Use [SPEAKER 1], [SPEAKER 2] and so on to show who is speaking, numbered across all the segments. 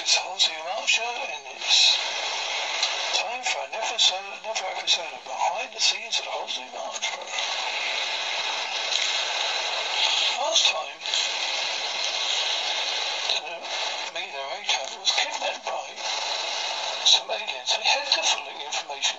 [SPEAKER 1] it's Halsey and Archer and it's time for an episode, another episode of Behind the Scenes at Halsey and Archer. Last time, the main narrator was kidnapped by some aliens. They had the full information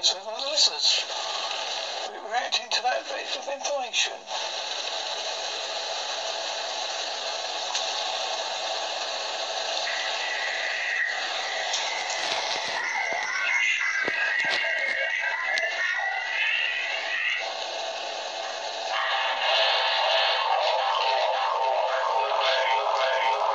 [SPEAKER 1] of the listeners reacting to that bit of information.